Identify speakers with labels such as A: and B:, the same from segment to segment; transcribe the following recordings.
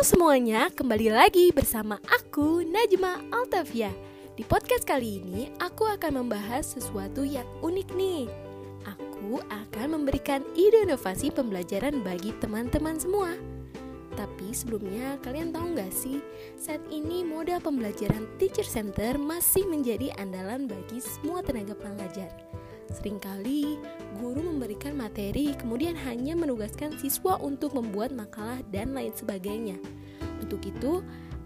A: Semuanya, kembali lagi bersama aku Najma Altavia. Di podcast kali ini aku akan membahas sesuatu yang unik nih. Aku akan memberikan ide inovasi pembelajaran bagi teman-teman semua. Tapi sebelumnya kalian tahu nggak sih saat ini modal pembelajaran teacher center masih menjadi andalan bagi semua tenaga pengajar. Seringkali guru memberikan materi kemudian hanya menugaskan siswa untuk membuat makalah dan lain sebagainya. Untuk itu,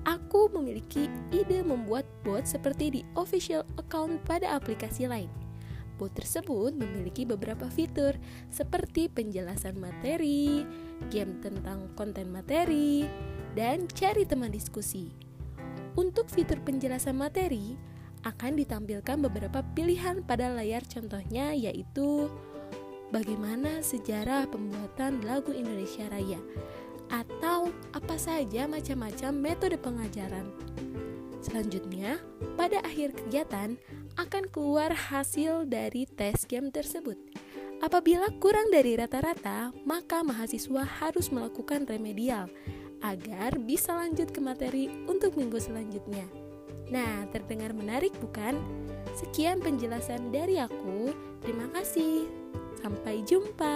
A: aku memiliki ide membuat bot seperti di official account pada aplikasi lain. Bot tersebut memiliki beberapa fitur seperti penjelasan materi, game tentang konten materi, dan cari teman diskusi. Untuk fitur penjelasan materi, akan ditampilkan beberapa pilihan pada layar contohnya yaitu bagaimana sejarah pembuatan lagu Indonesia Raya atau apa saja macam-macam metode pengajaran. Selanjutnya, pada akhir kegiatan akan keluar hasil dari tes game tersebut. Apabila kurang dari rata-rata, maka mahasiswa harus melakukan remedial agar bisa lanjut ke materi untuk minggu selanjutnya. Nah, terdengar menarik bukan? Sekian penjelasan dari aku. Terima kasih. Sampai jumpa.